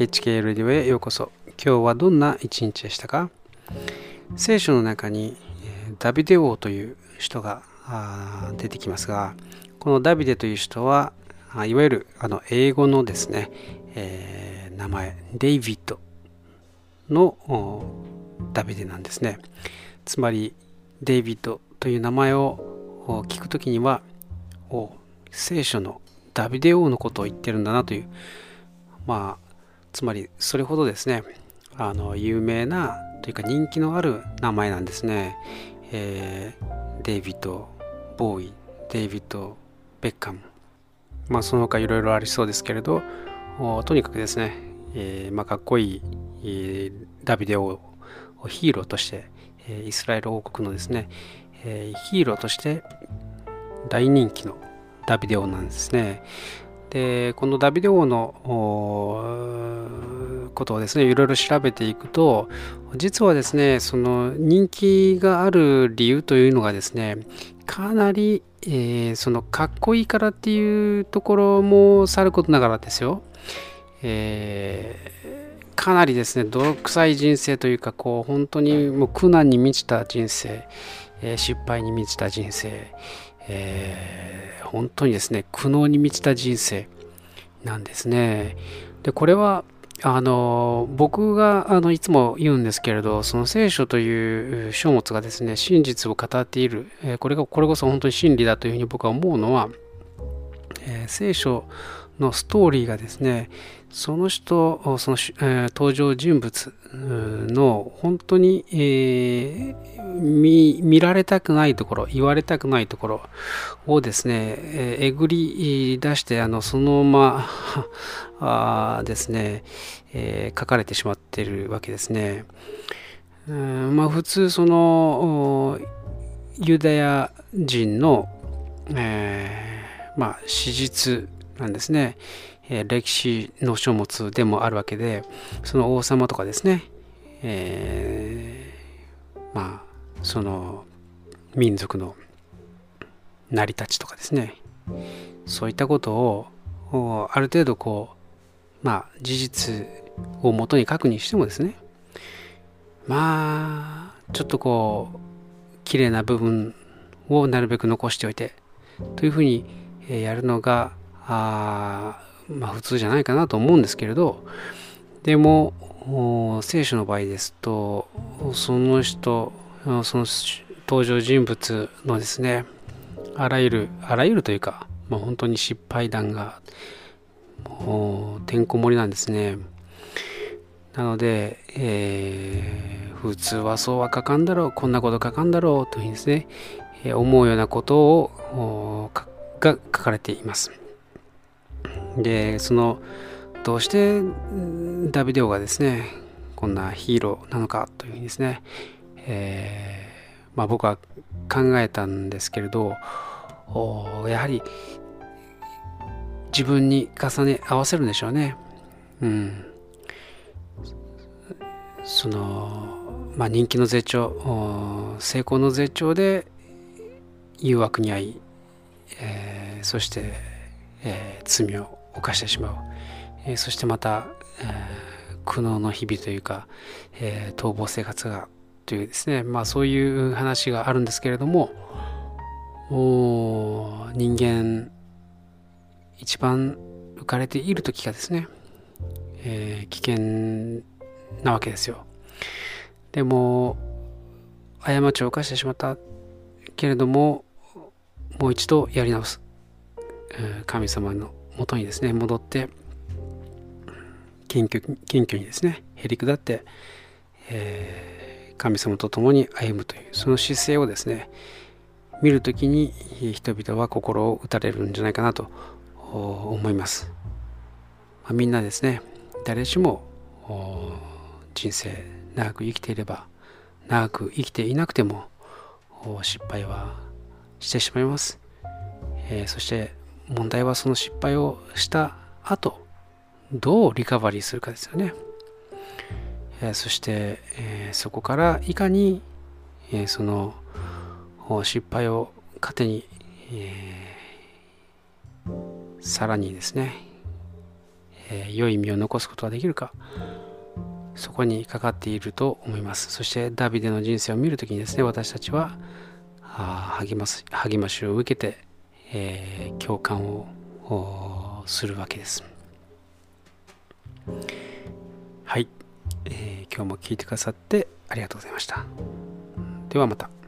HK レディオへようこそ。今日はどんな一日でしたか？聖書の中にダビデ王という人が出てきますがこのダビデという人はいわゆるあの英語のですね、えー、名前デイビッドのダビデなんですね。つまりデイビッドという名前を聞くときには聖書のダビデ王のことを言ってるんだなというまあつまりそれほどですねあの有名なというか人気のある名前なんですね、えー、デイビッド・ボーイデイビッド・ベッカムまあその他いろいろありそうですけれどとにかくですね、えー、まあ、かっこいい、えー、ダビデをヒーローとして、えイスラエル王国のですね、えヒーローとして大人気のダビデ王なんですね。でこのダビデ王のことをですねいろいろ調べていくと実はですねその人気がある理由というのがですねかなり、えー、そのかっこいいからっていうところもさることながらですよ、えー、かなりですね泥臭い人生というかこう本当にもう苦難に満ちた人生、えー、失敗に満ちた人生、えー、本当にですね苦悩に満ちた人生なんですね。でこれはあの僕があのいつも言うんですけれどその聖書という書物がですね真実を語っている、これがこれこそ本当に真理だというふうに僕は思うのは、えー、聖書のストーリーがですねその人その、えー、登場人物の本当に、えー、見られたくないところ言われたくないところをですね、えー、えぐり出してあのそのま まですね、え、書かれてしまっているわけですね。うんまあ、普通そのユダヤ人の、えー、まあ、史実なんですね。え歴史の書物でもあるわけでその王様とかですね、えー、まあその民族の成り立ちとかですね。そういったことをある程度こうまあ事実をもとに書くにしてもですね。まあちょっとこう綺麗な部分をなるべく残しておいてというふうにやるのがあまあ普通じゃないかなと思うんですけれどでも聖書の場合ですとその人その登場人物のですねあらゆるあらゆるというか、まあ、本当に失敗談がもうてんこ盛りなんですね。なので、えー、普通はそうは書かんだろうこんなこと書かんだろうというふうにですね、え思うようなことをが書かれていますでそのどうしてダビデオがですねこんなヒーローなのかというふうにですね、えー、まあ、僕は考えたんですけれどやはり自分に重ね合わせるんでしょうね。うん、そのまあ人気の絶頂成功の絶頂で誘惑に遭い、えー、そして、えー、罪を犯してしまう、えー、そしてまた、えー、苦悩の日々というか、えー、逃亡生活がというですね。まあそういう話があるんですけれども人間一番浮かれている時がですね、えー、危険なわけですよ。でも過ちを犯してしまったけれどももう一度やり直す。神様の元にですね戻って謙虚謙虚にですねへり下って、えー、神様と共に歩むというその姿勢をですね見る時に人々は心を打たれるんじゃないかなと思います、まあ、みんなですね誰しも人生長く生きていれば長く生きていなくても失敗はしてしまいます、えー、そして問題はその失敗をした後どうリカバリーするかですよね、えー、そして、えー、そこからいかに、え、その失敗を糧に、えさらにですね、え、良い実を残すことができるかそこにかかっていると思います。そしてダビデの人生を見るときにですね私たちは励ます励ましを受けて、えー、共感をするわけです。はい、えー、今日も聞いてくださってありがとうございました。ではまた。